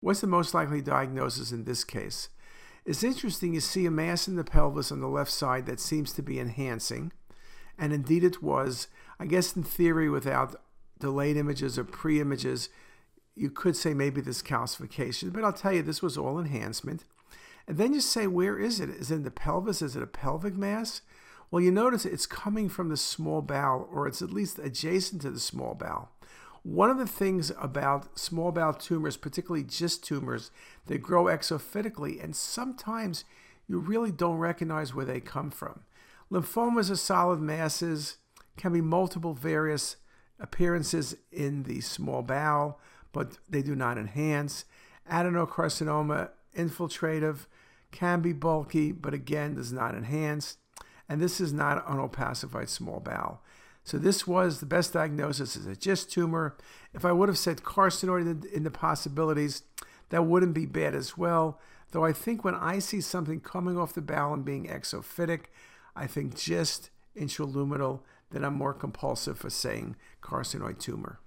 What's the most likely diagnosis in this case? It's interesting, you see a mass in the pelvis on the left side that seems to be enhancing, and indeed it was. I guess in theory, without delayed images or pre images, you could say maybe this calcification, but I'll tell you, this was all enhancement. And then you say, where is it? Is it in the pelvis? Is it a pelvic mass? Well, you notice it's coming from the small bowel, or it's at least adjacent to the small bowel. One of the things about small bowel tumors, particularly GIST tumors, they grow exophytically, and sometimes you really don't recognize where they come from. Lymphomas are solid masses, can be multiple various appearances in the small bowel, but they do not enhance. Adenocarcinoma, infiltrative, can be bulky, but again does not enhance. And this is not an opacified small bowel. So this was the best diagnosis is a GIST tumor. If I would have said carcinoid in the, possibilities, that wouldn't be bad as well. Though I think when I see something coming off the bowel and being exophytic, I think GIST intraluminal, then I'm more compulsive for saying carcinoid tumor.